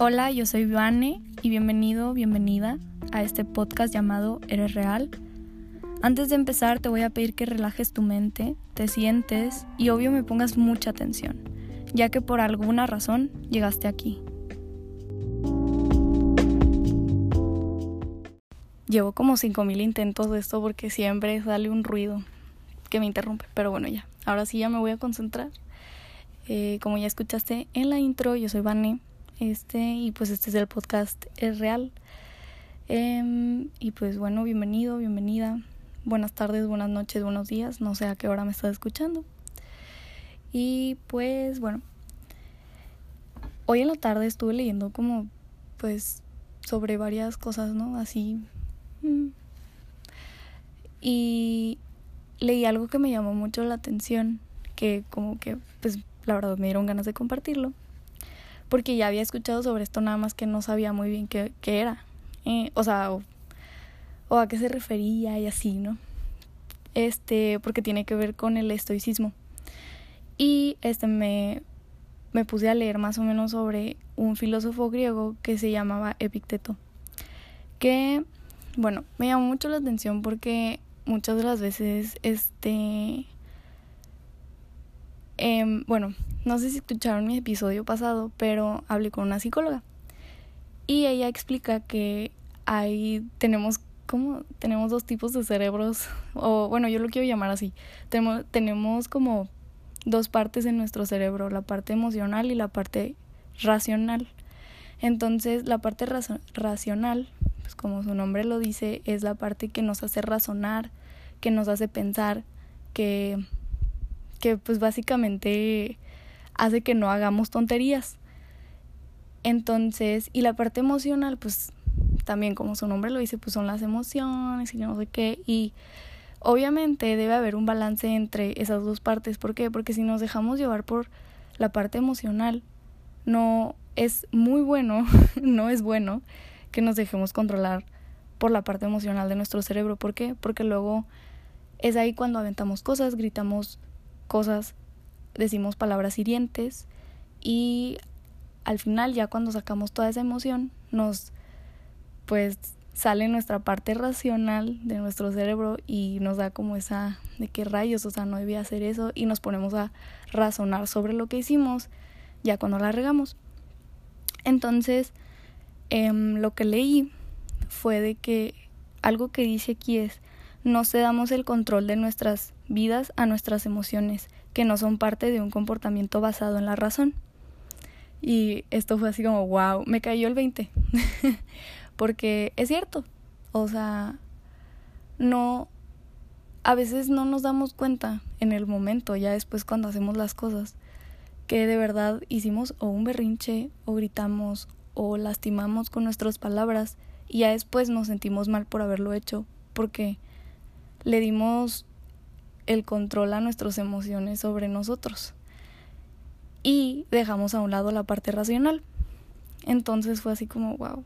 Hola, yo soy Vane y bienvenido, bienvenida a este podcast llamado Eres Real. Antes de empezar te voy a pedir que relajes tu mente, te sientes y obvio me pongas mucha atención, ya que por alguna razón llegaste aquí. Llevo como 5000 intentos de esto porque siempre sale un ruido que me interrumpe, pero bueno ya, ahora sí ya me voy a concentrar. Eh, como ya escuchaste en la intro, yo soy Vane este, y pues este es el podcast Es Real. Em, y pues bueno, bienvenido, bienvenida. Buenas tardes, buenas noches, buenos días. No sé a qué hora me estás escuchando. Y pues bueno, hoy en la tarde estuve leyendo como pues sobre varias cosas, ¿no? Así. Mm. Y leí algo que me llamó mucho la atención, que como que pues la verdad me dieron ganas de compartirlo porque ya había escuchado sobre esto nada más que no sabía muy bien qué, qué era, eh, o sea, o, o, a qué se refería y así, ¿no? Este, porque tiene que ver con el estoicismo. Y este me, me puse a leer más o menos sobre un filósofo griego que se llamaba Epicteto, que, bueno, me llamó mucho la atención porque muchas de las veces, este, eh, bueno, no sé si escucharon mi episodio pasado, pero hablé con una psicóloga. Y ella explica que ahí tenemos como tenemos dos tipos de cerebros o bueno, yo lo quiero llamar así. Tenemos tenemos como dos partes en nuestro cerebro, la parte emocional y la parte racional. Entonces, la parte racional, pues como su nombre lo dice, es la parte que nos hace razonar, que nos hace pensar, que que pues básicamente hace que no hagamos tonterías. Entonces, y la parte emocional, pues también como su nombre lo dice, pues son las emociones y no sé qué. Y obviamente debe haber un balance entre esas dos partes. ¿Por qué? Porque si nos dejamos llevar por la parte emocional, no es muy bueno, no es bueno que nos dejemos controlar por la parte emocional de nuestro cerebro. ¿Por qué? Porque luego es ahí cuando aventamos cosas, gritamos cosas, decimos palabras hirientes y al final ya cuando sacamos toda esa emoción nos pues sale nuestra parte racional de nuestro cerebro y nos da como esa de qué rayos, o sea, no debía hacer eso y nos ponemos a razonar sobre lo que hicimos ya cuando la regamos. Entonces, em, lo que leí fue de que algo que dice aquí es, no cedamos el control de nuestras vidas a nuestras emociones, que no son parte de un comportamiento basado en la razón. Y esto fue así como, wow, me cayó el 20. Porque es cierto, o sea, no, a veces no nos damos cuenta en el momento, ya después cuando hacemos las cosas, que de verdad hicimos o un berrinche, o gritamos, o lastimamos con nuestras palabras, y ya después nos sentimos mal por haberlo hecho, porque le dimos el control a nuestras emociones sobre nosotros. Y dejamos a un lado la parte racional. Entonces fue así como, wow.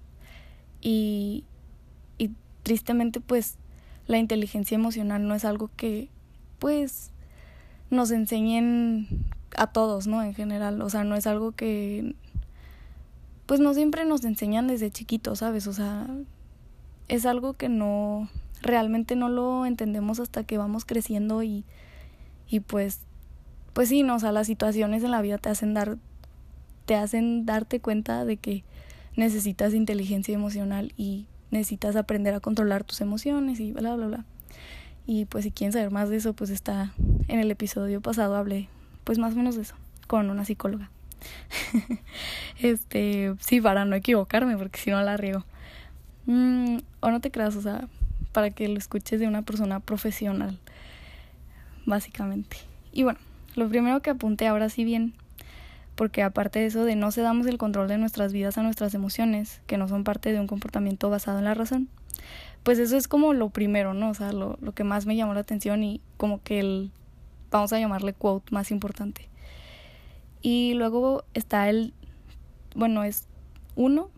Y, y tristemente pues la inteligencia emocional no es algo que pues nos enseñen a todos, ¿no? En general, o sea, no es algo que pues no siempre nos enseñan desde chiquitos, ¿sabes? O sea, es algo que no realmente no lo entendemos hasta que vamos creciendo y, y pues, pues sí, no, o sea, las situaciones en la vida te hacen dar, te hacen darte cuenta de que necesitas inteligencia emocional y necesitas aprender a controlar tus emociones y bla, bla, bla. Y pues si quieren saber más de eso, pues está en el episodio pasado hablé pues más o menos de eso con una psicóloga. este, sí, para no equivocarme, porque si no la riego. Mm, o no te creas, o sea, para que lo escuches de una persona profesional, básicamente. Y bueno, lo primero que apunté ahora sí bien, porque aparte de eso de no cedamos el control de nuestras vidas a nuestras emociones, que no son parte de un comportamiento basado en la razón, pues eso es como lo primero, ¿no? O sea, lo, lo que más me llamó la atención y como que el, vamos a llamarle quote más importante. Y luego está el, bueno, es uno,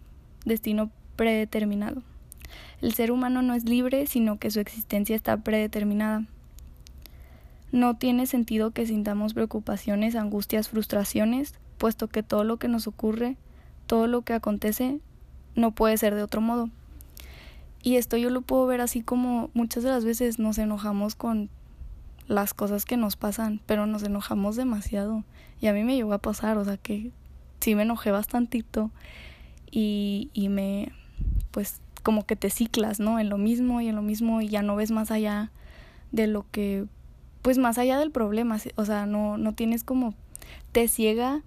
destino predeterminado. El ser humano no es libre, sino que su existencia está predeterminada. No tiene sentido que sintamos preocupaciones, angustias, frustraciones, puesto que todo lo que nos ocurre, todo lo que acontece no puede ser de otro modo. Y esto yo lo puedo ver así como muchas de las veces nos enojamos con las cosas que nos pasan, pero nos enojamos demasiado. Y a mí me llegó a pasar, o sea que sí me enojé bastantito y, y me, pues como que te ciclas, ¿no? En lo mismo y en lo mismo y ya no ves más allá de lo que, pues más allá del problema, o sea, no, no tienes como, te ciega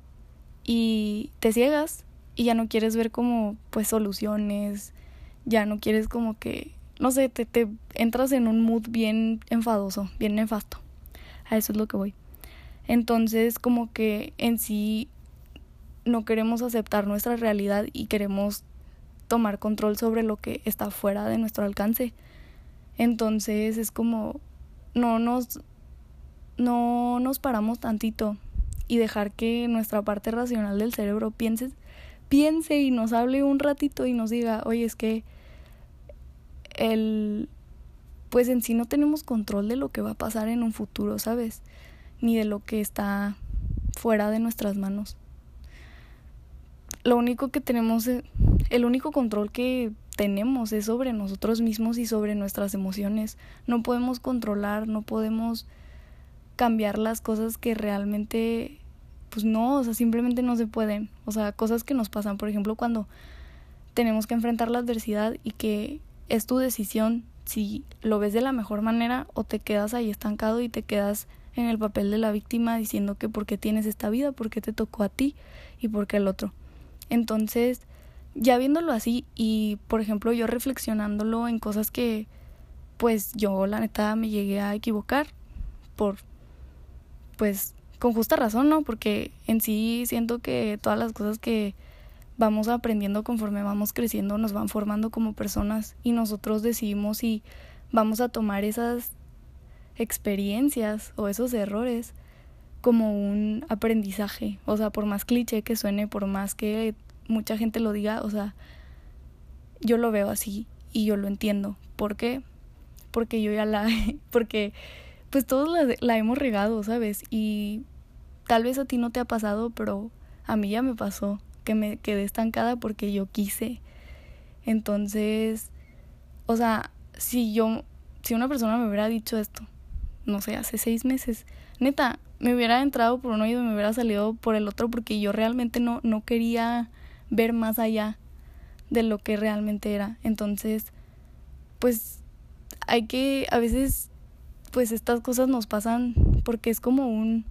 y te ciegas y ya no quieres ver como, pues soluciones, ya no quieres como que, no sé, te, te entras en un mood bien enfadoso, bien nefasto. A eso es lo que voy. Entonces, como que en sí no queremos aceptar nuestra realidad y queremos tomar control sobre lo que está fuera de nuestro alcance. Entonces es como no nos no nos paramos tantito y dejar que nuestra parte racional del cerebro piense piense y nos hable un ratito y nos diga, "Oye, es que el pues en sí no tenemos control de lo que va a pasar en un futuro, ¿sabes? Ni de lo que está fuera de nuestras manos. Lo único que tenemos, el único control que tenemos es sobre nosotros mismos y sobre nuestras emociones. No podemos controlar, no podemos cambiar las cosas que realmente, pues no, o sea, simplemente no se pueden. O sea, cosas que nos pasan, por ejemplo, cuando tenemos que enfrentar la adversidad y que es tu decisión si lo ves de la mejor manera o te quedas ahí estancado y te quedas en el papel de la víctima diciendo que por qué tienes esta vida, por qué te tocó a ti y por qué el otro. Entonces, ya viéndolo así y, por ejemplo, yo reflexionándolo en cosas que, pues yo la neta me llegué a equivocar por, pues, con justa razón, ¿no? Porque en sí siento que todas las cosas que vamos aprendiendo conforme vamos creciendo nos van formando como personas y nosotros decidimos si vamos a tomar esas experiencias o esos errores como un aprendizaje. O sea, por más cliché que suene, por más que mucha gente lo diga, o sea, yo lo veo así y yo lo entiendo. ¿Por qué? Porque yo ya la... porque pues todos la, la hemos regado, ¿sabes? Y tal vez a ti no te ha pasado, pero a mí ya me pasó que me quedé estancada porque yo quise. Entonces, o sea, si yo, si una persona me hubiera dicho esto, no sé, hace seis meses, neta, me hubiera entrado por un oído y me hubiera salido por el otro porque yo realmente no, no quería ver más allá de lo que realmente era. Entonces, pues hay que, a veces, pues estas cosas nos pasan porque es como un...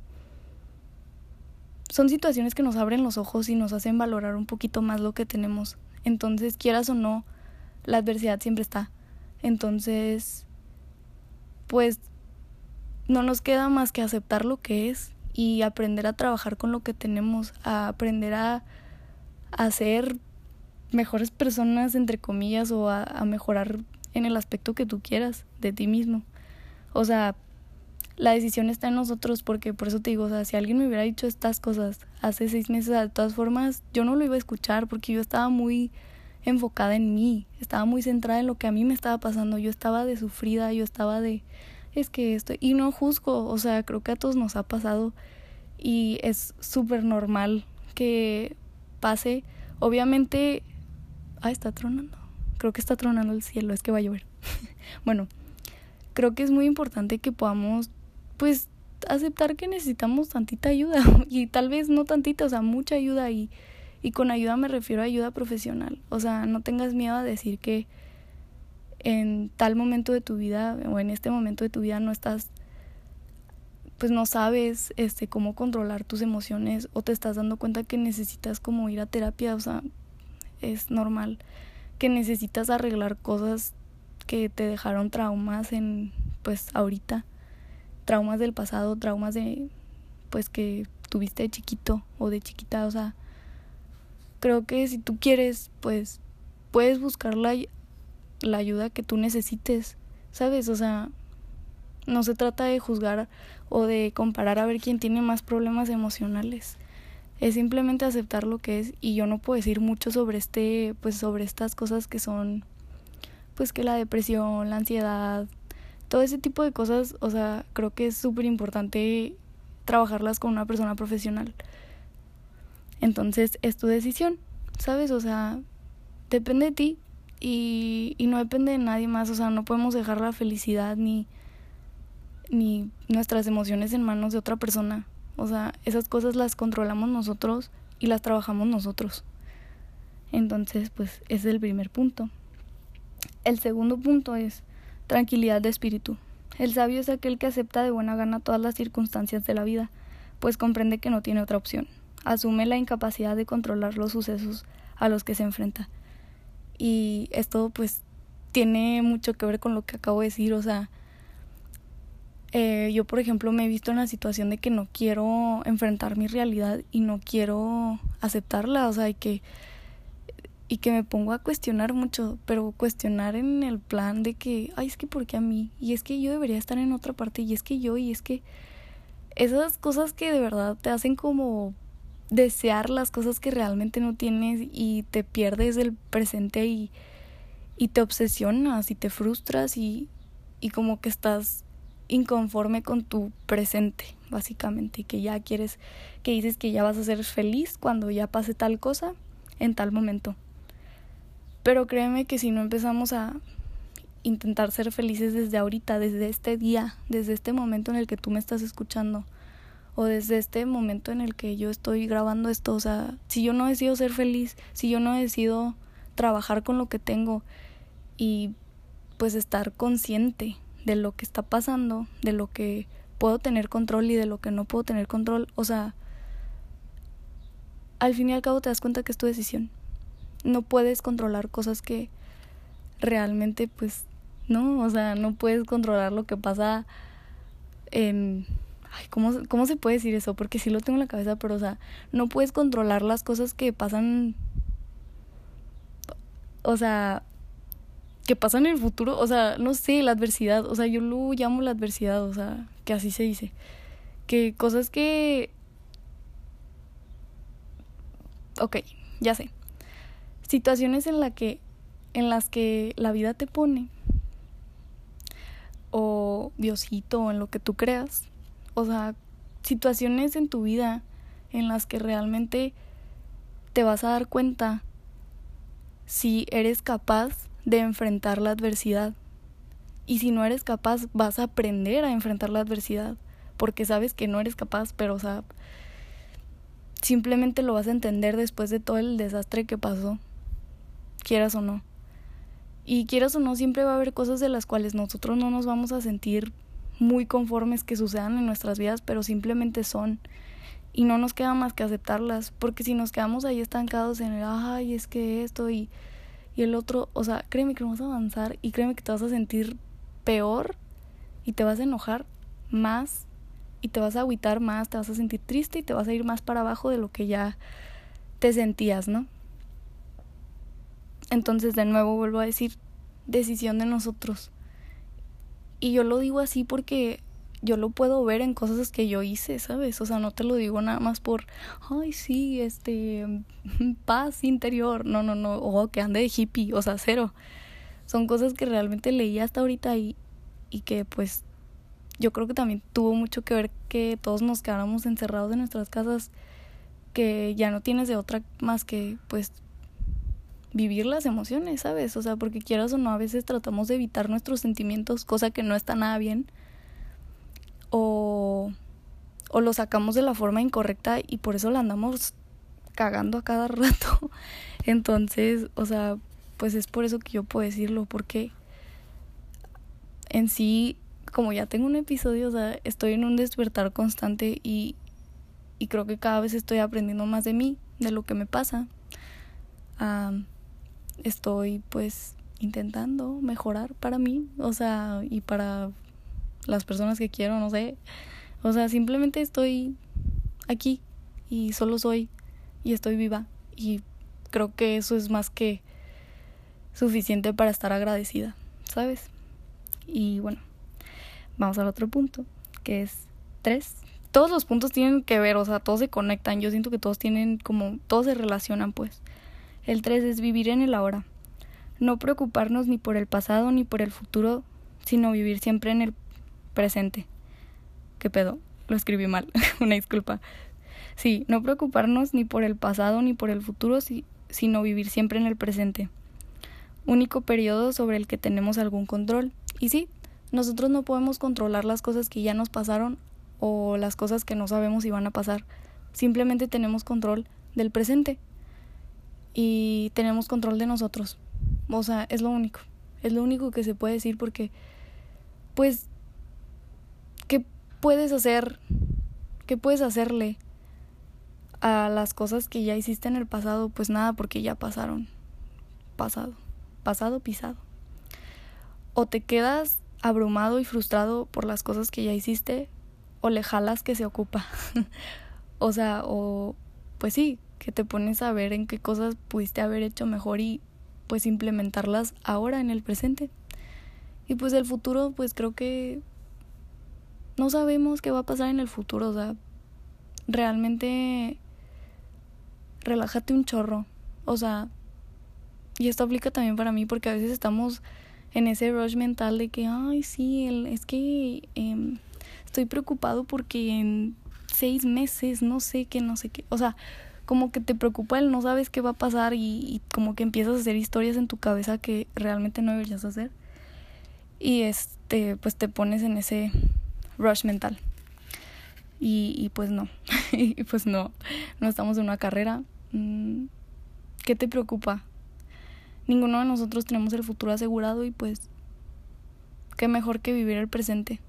Son situaciones que nos abren los ojos y nos hacen valorar un poquito más lo que tenemos. Entonces, quieras o no, la adversidad siempre está. Entonces, pues no nos queda más que aceptar lo que es y aprender a trabajar con lo que tenemos, a aprender a, a ser mejores personas, entre comillas, o a, mejorar en el aspecto que tú quieras de ti mismo. O sea, la decisión está en nosotros porque por eso te digo, o sea, si alguien me hubiera dicho estas cosas hace seis meses, de todas formas, yo no lo iba a escuchar porque yo estaba muy enfocada en mí, estaba muy centrada en lo que a mí me estaba pasando, yo estaba de sufrida, yo estaba de es que esto, y no juzgo, o sea, creo que a todos nos ha pasado y es súper normal que pase. Obviamente, ah, está tronando, creo que está tronando el cielo, es que va a llover. bueno, creo que es muy importante que podamos, pues, aceptar que necesitamos tantita ayuda y tal vez no tantita, o sea, mucha ayuda y, y con ayuda me refiero a ayuda profesional. O sea, no tengas miedo a decir que en tal momento de tu vida o en este momento de tu vida no estás pues no sabes este cómo controlar tus emociones o te estás dando cuenta que necesitas como ir a terapia, o sea, es normal que necesitas arreglar cosas que te dejaron traumas en pues ahorita, traumas del pasado, traumas de pues que tuviste de chiquito o de chiquita, o sea, creo que si tú quieres, pues puedes buscarla la ayuda que tú necesites, ¿sabes? O sea, no se trata de juzgar o de comparar a ver quién tiene más problemas emocionales. Es simplemente aceptar lo que es y yo no puedo decir mucho sobre este pues sobre estas cosas que son pues que la depresión, la ansiedad, todo ese tipo de cosas, o sea, creo que es súper importante trabajarlas con una persona profesional. Entonces, es tu decisión. ¿sabes? O sea, depende de ti y, y no depende de nadie más, o sea, no podemos dejar la felicidad ni, ni nuestras emociones en manos de otra persona. O sea, esas cosas las controlamos nosotros y las trabajamos nosotros. Entonces, pues ese es el primer punto. El segundo punto es tranquilidad de espíritu. El sabio es aquel que acepta de buena gana todas las circunstancias de la vida, pues comprende que no tiene otra opción. Asume la incapacidad de controlar los sucesos a los que se enfrenta. Y esto pues tiene mucho que ver con lo que acabo de decir, o sea, eh, yo por ejemplo me he visto en la situación de que no quiero enfrentar mi realidad y no quiero aceptarla, o sea, y que y que me pongo a cuestionar mucho, pero cuestionar en el plan de que, ay, es que ¿por qué a mí? Y es que yo debería estar en otra parte, y es que yo, y es que esas cosas que de verdad te hacen como desear las cosas que realmente no tienes y te pierdes el presente y, y te obsesionas y te frustras y, y como que estás inconforme con tu presente, básicamente, que ya quieres, que dices que ya vas a ser feliz cuando ya pase tal cosa en tal momento. Pero créeme que si no empezamos a intentar ser felices desde ahorita, desde este día, desde este momento en el que tú me estás escuchando, o desde este momento en el que yo estoy grabando esto, o sea, si yo no decido ser feliz, si yo no decido trabajar con lo que tengo y pues estar consciente de lo que está pasando, de lo que puedo tener control y de lo que no puedo tener control, o sea, al fin y al cabo te das cuenta que es tu decisión no puedes controlar cosas que realmente pues no, o sea, no puedes controlar lo que pasa en ¿cómo, ¿cómo se puede decir eso? Porque sí lo tengo en la cabeza, pero o sea, no puedes controlar las cosas que pasan o sea, que pasan en el futuro, o sea, no sé, la adversidad, o sea, yo lo llamo la adversidad, o sea, que así se dice. Que cosas que Ok, ya sé situaciones en la que en las que la vida te pone o Diosito o en lo que tú creas, o sea, situaciones en tu vida en las que realmente te vas a dar cuenta si eres capaz de enfrentar la adversidad. Y si no eres capaz, vas a aprender a enfrentar la adversidad, porque sabes que no eres capaz, pero o sea, simplemente lo vas a entender después de todo el desastre que pasó quieras o no. Y quieras o no, siempre va a haber cosas de las cuales nosotros no nos vamos a sentir muy conformes que sucedan en nuestras vidas, pero simplemente son. Y no nos queda más que aceptarlas, porque si nos quedamos ahí estancados en el, ay, es que esto y, y el otro, o sea, créeme que vamos a avanzar y créeme que te vas a sentir peor y te vas a enojar más y te vas a agüitar más, te vas a sentir triste y te vas a ir más para abajo de lo que ya te sentías, ¿no? Entonces, de nuevo vuelvo a decir, decisión de nosotros. Y yo lo digo así porque yo lo puedo ver en cosas que yo hice, ¿sabes? O sea, no te lo digo nada más por, ay, sí, este, paz interior. No, no, no, o que ande de hippie, o sea, cero. Son cosas que realmente leí hasta ahorita y, y que pues yo creo que también tuvo mucho que ver que todos nos quedáramos encerrados en nuestras casas, que ya no tienes de otra más que pues vivir las emociones, ¿sabes? O sea, porque quieras o no, a veces tratamos de evitar nuestros sentimientos, cosa que no está nada bien. O, o lo sacamos de la forma incorrecta y por eso la andamos cagando a cada rato. Entonces, o sea, pues es por eso que yo puedo decirlo, porque en sí, como ya tengo un episodio, o sea, estoy en un despertar constante y, y creo que cada vez estoy aprendiendo más de mí, de lo que me pasa estoy pues intentando mejorar para mí, o sea, y para las personas que quiero, no sé. O sea, simplemente estoy aquí y solo soy y estoy viva y creo que eso es más que suficiente para estar agradecida, ¿sabes? Y bueno, vamos al otro punto, que es tres. Todos los puntos tienen que ver, o sea, todos se conectan. Yo siento que todos tienen como, todos se relacionan, pues. El 3 es vivir en el ahora. No preocuparnos ni por el pasado ni por el futuro, sino vivir siempre en el presente. ¿Qué pedo? Lo escribí mal, una disculpa. Sí, no preocuparnos ni por el pasado ni por el futuro, sino vivir siempre en el presente. Único periodo sobre el que tenemos algún control. Y sí, nosotros no podemos controlar las cosas que ya nos pasaron o las cosas que no sabemos si van a pasar. Simplemente tenemos control del presente y tenemos control de nosotros. O sea, es lo único. Es lo único que se puede decir porque, pues, ¿qué puedes hacer? ¿Qué puedes hacerle a las cosas que ya hiciste en el pasado? Pues nada, porque ya pasaron. Pasado. Pasado, pisado. O te quedas abrumado y frustrado por las cosas que ya hiciste, o le jalas que se ocupa. o sea, o pues sí, que te pones a ver en qué cosas pudiste haber hecho mejor y pues implementarlas ahora en el presente. Y pues el futuro, pues creo que no sabemos qué va a pasar en el futuro, o sea, realmente relájate un chorro. O sea, y esto aplica también para mí porque a veces estamos en ese rush mental de que, ay, sí, es que eh, estoy preocupado porque en seis meses, no sé qué, no sé qué. O sea, como que te preocupa el no sabes qué va a pasar y, y, como que empiezas a hacer historias en tu cabeza que realmente no deberías hacer. Y este, pues te pones en ese rush mental. Y, y pues no, y pues no, no estamos en una carrera. Mm, ¿Qué te preocupa? Ninguno de nosotros tenemos el futuro asegurado y pues qué mejor que vivir el presente.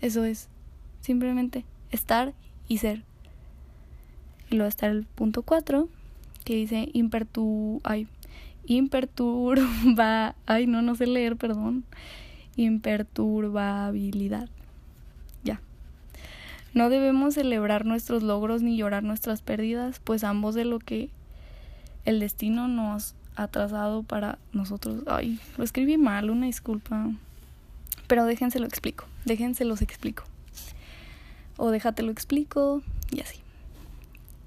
Eso es, simplemente estar y ser. Y luego está el punto 4, que dice impertu ay, imperturba, ay, no, no sé leer, perdón. Imperturbabilidad. No debemos celebrar nuestros logros ni llorar nuestras pérdidas, pues ambos de lo que el destino nos ha trazado para nosotros. Ay, lo escribí mal, una disculpa. Pero déjense lo explico, déjense los explico. O déjate lo explico y así.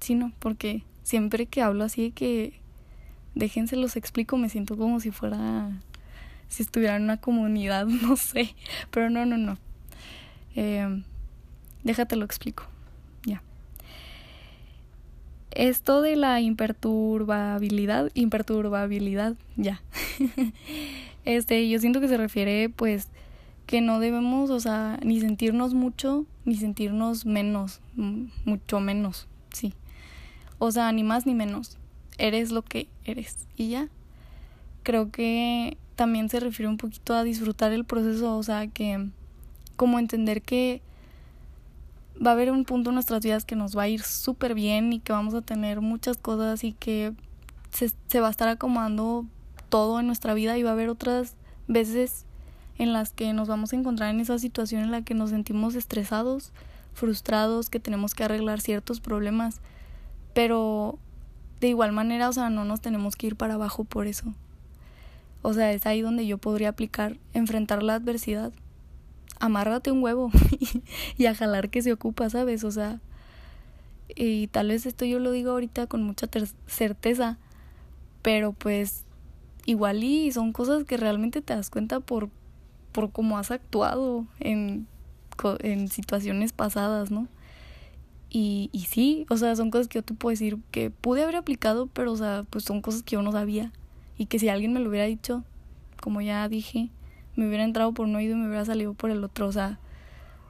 Sí, no, porque siempre que hablo así de que déjense los explico, me siento como si fuera, si estuviera en una comunidad, no sé. Pero no, no, no. Eh, déjate lo explico. Ya. Esto de la imperturbabilidad, imperturbabilidad, ya. este, yo siento que se refiere, pues, que no debemos, o sea, ni sentirnos mucho, ni sentirnos menos, mucho menos, sí. O sea, ni más ni menos. Eres lo que eres y ya. Creo que también se refiere un poquito a disfrutar el proceso, o sea, que como entender que va a haber un punto en nuestras vidas que nos va a ir súper bien y que vamos a tener muchas cosas y que se, se va a estar acomodando todo en nuestra vida y va a haber otras veces en las que nos vamos a encontrar en esa situación en la que nos sentimos estresados, frustrados, que tenemos que arreglar ciertos problemas, pero de igual manera, o sea, no nos tenemos que ir para abajo por eso. O sea, es ahí donde yo podría aplicar enfrentar la adversidad. Amárrate un huevo y a jalar que se ocupa, ¿sabes? O sea, y tal vez esto yo lo digo ahorita con mucha certeza, pero pues igual y son cosas que realmente te das cuenta por por cómo has actuado en, en situaciones pasadas, ¿no? Y, y sí, o sea, son cosas que yo te puedo decir que pude haber aplicado, pero, o sea, pues son cosas que yo no sabía. Y que si alguien me lo hubiera dicho, como ya dije, me hubiera entrado por un oído y me hubiera salido por el otro. O sea,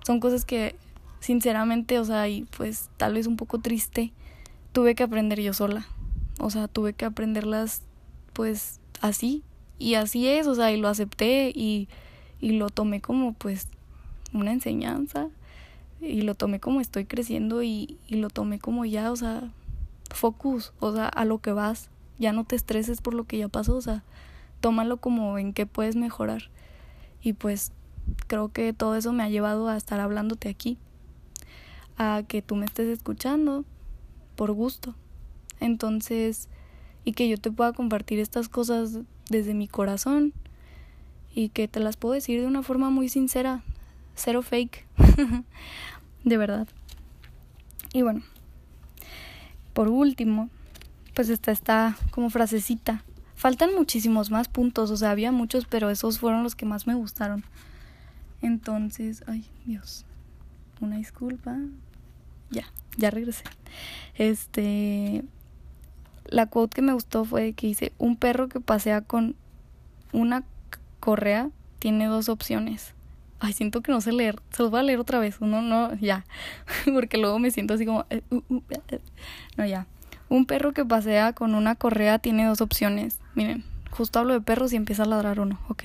son cosas que, sinceramente, o sea, y pues tal vez un poco triste, tuve que aprender yo sola. O sea, tuve que aprenderlas, pues, así. Y así es, o sea, y lo acepté y y lo tomé como pues una enseñanza y lo tomé como estoy creciendo y, y lo tomé como ya, o sea, focus, o sea, a lo que vas, ya no te estreses por lo que ya pasó, o sea, tómalo como en qué puedes mejorar. Y pues creo que todo eso me ha llevado a estar hablándote aquí, a que tú me estés escuchando por gusto. Entonces, y que yo te pueda compartir estas cosas desde mi corazón y que te las puedo decir de una forma muy sincera, cero fake, de verdad. Y bueno, por último, pues está esta como frasecita. Faltan muchísimos más puntos, o sea, había muchos, pero esos fueron los que más me gustaron. Entonces, ay, Dios, una disculpa. Ya, ya regresé. Este, la quote que me gustó fue que dice, un perro que pasea con una correa tiene dos opciones. Ay, siento que no sé leer. Se los voy a leer otra vez. No, no, ya. Porque luego me siento así como... Eh, uh, uh, eh, eh. No, ya. Un perro que pasea con una correa tiene dos opciones. Miren, justo hablo de perros y empieza a ladrar uno. Ok.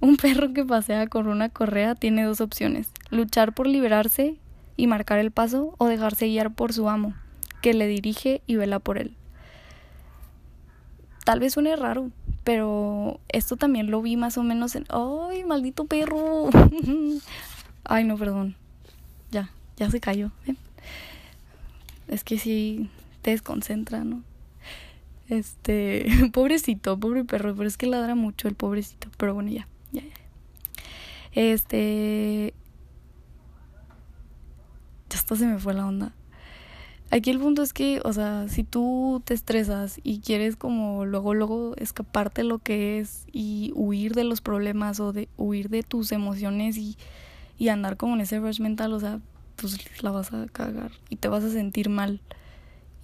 Un perro que pasea con una correa tiene dos opciones. Luchar por liberarse y marcar el paso o dejarse guiar por su amo, que le dirige y vela por él. Tal vez suene raro, pero esto también lo vi más o menos en... ¡Ay, maldito perro! Ay, no, perdón. Ya, ya se cayó. Es que sí te desconcentra, ¿no? Este, pobrecito, pobre perro, pero es que ladra mucho el pobrecito. Pero bueno, ya, ya, ya. Este... Ya hasta se me fue la onda. Aquí el punto es que, o sea, si tú te estresas y quieres como luego, luego escaparte lo que es y huir de los problemas o de huir de tus emociones y, y andar como en ese rush mental, o sea, pues la vas a cagar y te vas a sentir mal.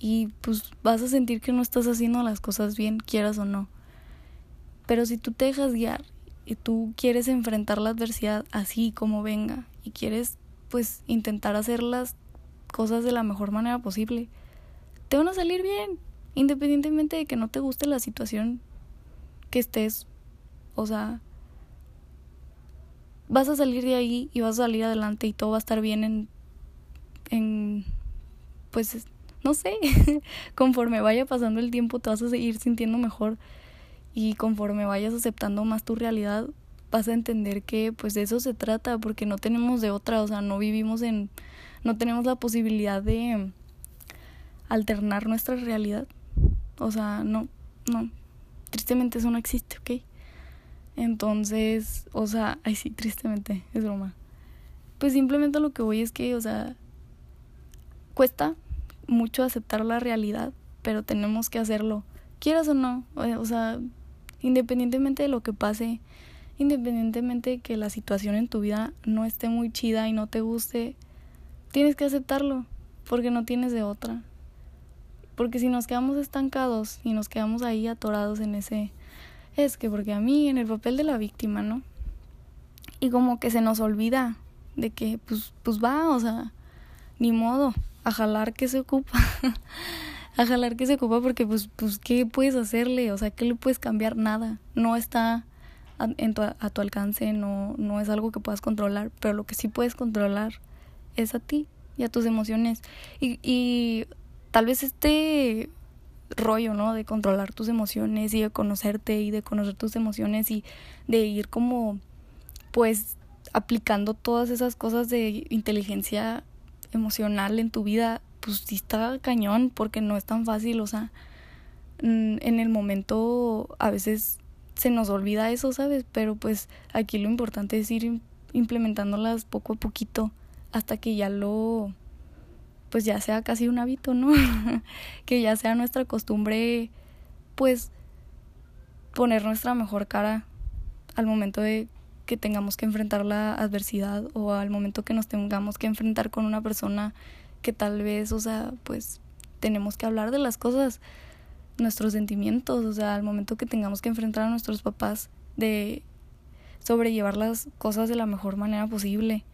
Y pues vas a sentir que no estás haciendo las cosas bien, quieras o no. Pero si tú te dejas guiar y tú quieres enfrentar la adversidad así como venga y quieres pues intentar hacer las cosas de la mejor manera posible, te van a salir bien, independientemente de que no te guste la situación que estés, o sea, vas a salir de ahí y vas a salir adelante y todo va a estar bien en, en pues, no sé, conforme vaya pasando el tiempo te vas a seguir sintiendo mejor y conforme vayas aceptando más tu realidad vas a entender que pues de eso se trata porque no tenemos de otra, o sea, no vivimos en no tenemos la posibilidad de alternar nuestra realidad. O sea, no no tristemente eso no existe, ¿ok? Entonces, o sea, ay sí, tristemente, es broma. Pues simplemente lo que voy es que, o sea, cuesta mucho aceptar la realidad, pero tenemos que hacerlo, quieras o no, o sea, independientemente de lo que pase, independientemente de que la situación en tu vida no esté muy chida y no te guste, tienes que aceptarlo, porque no tienes de otra. Porque si nos quedamos estancados y nos quedamos ahí atorados en ese, es que porque a mí en el papel de la víctima, ¿no? Y como que se nos olvida de que pues pues va, o sea, ni modo, a jalar que se ocupa. a jalar que se ocupa porque pues pues qué puedes hacerle, o sea, qué le puedes cambiar nada. No está a, en tu, a tu alcance, no, no es algo que puedas controlar, pero lo que sí puedes controlar es a ti y a tus emociones. Y, y tal vez este rollo, ¿no? De controlar tus emociones y de conocerte y de conocer tus emociones y de ir como, pues, aplicando todas esas cosas de inteligencia emocional en tu vida, pues sí está cañón porque no es tan fácil, o sea, mm, en el momento a veces se nos olvida eso, ¿sabes? Pero pues aquí lo importante es ir implementándolas poco a poquito hasta que ya lo pues ya sea casi un hábito, ¿no? que ya sea nuestra costumbre pues poner nuestra mejor cara al momento de que tengamos que enfrentar la adversidad o al momento que nos tengamos que enfrentar con una persona que tal vez, o sea, pues tenemos que hablar de las cosas, nuestros sentimientos, o sea, al momento que tengamos que enfrentar a nuestros papás, de sobrellevar las cosas de la mejor manera posible,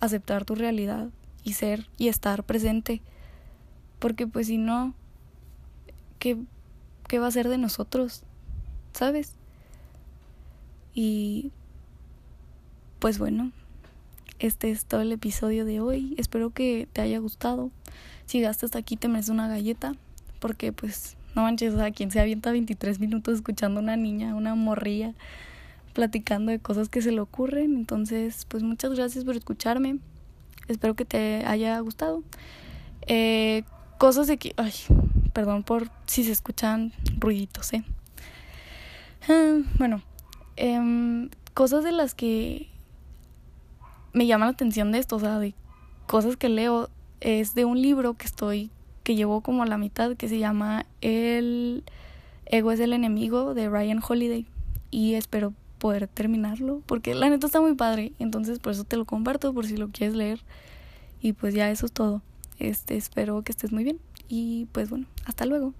aceptar tu realidad y ser y estar presente, porque pues si no, ¿qué, qué va a ser de nosotros? ¿Sabes? Y pues bueno, este es todo el episodio de hoy. Espero que te haya gustado. Si llegaste hasta aquí te mereces una galleta. Porque pues no manches, a quien se avienta 23 minutos escuchando a una niña, una morrilla, platicando de cosas que se le ocurren. Entonces, pues muchas gracias por escucharme. Espero que te haya gustado. Eh, cosas de que... Ay, perdón por si se escuchan ruiditos, ¿eh? Ah, bueno, eh, cosas de las que me llama la atención de esto, o sea, de cosas que leo, es de un libro que estoy, que llevo como a la mitad, que se llama El ego es el enemigo de Ryan Holiday. Y espero poder terminarlo, porque la neta está muy padre, entonces por eso te lo comparto, por si lo quieres leer. Y pues ya eso es todo. Este, espero que estés muy bien. Y pues bueno, hasta luego.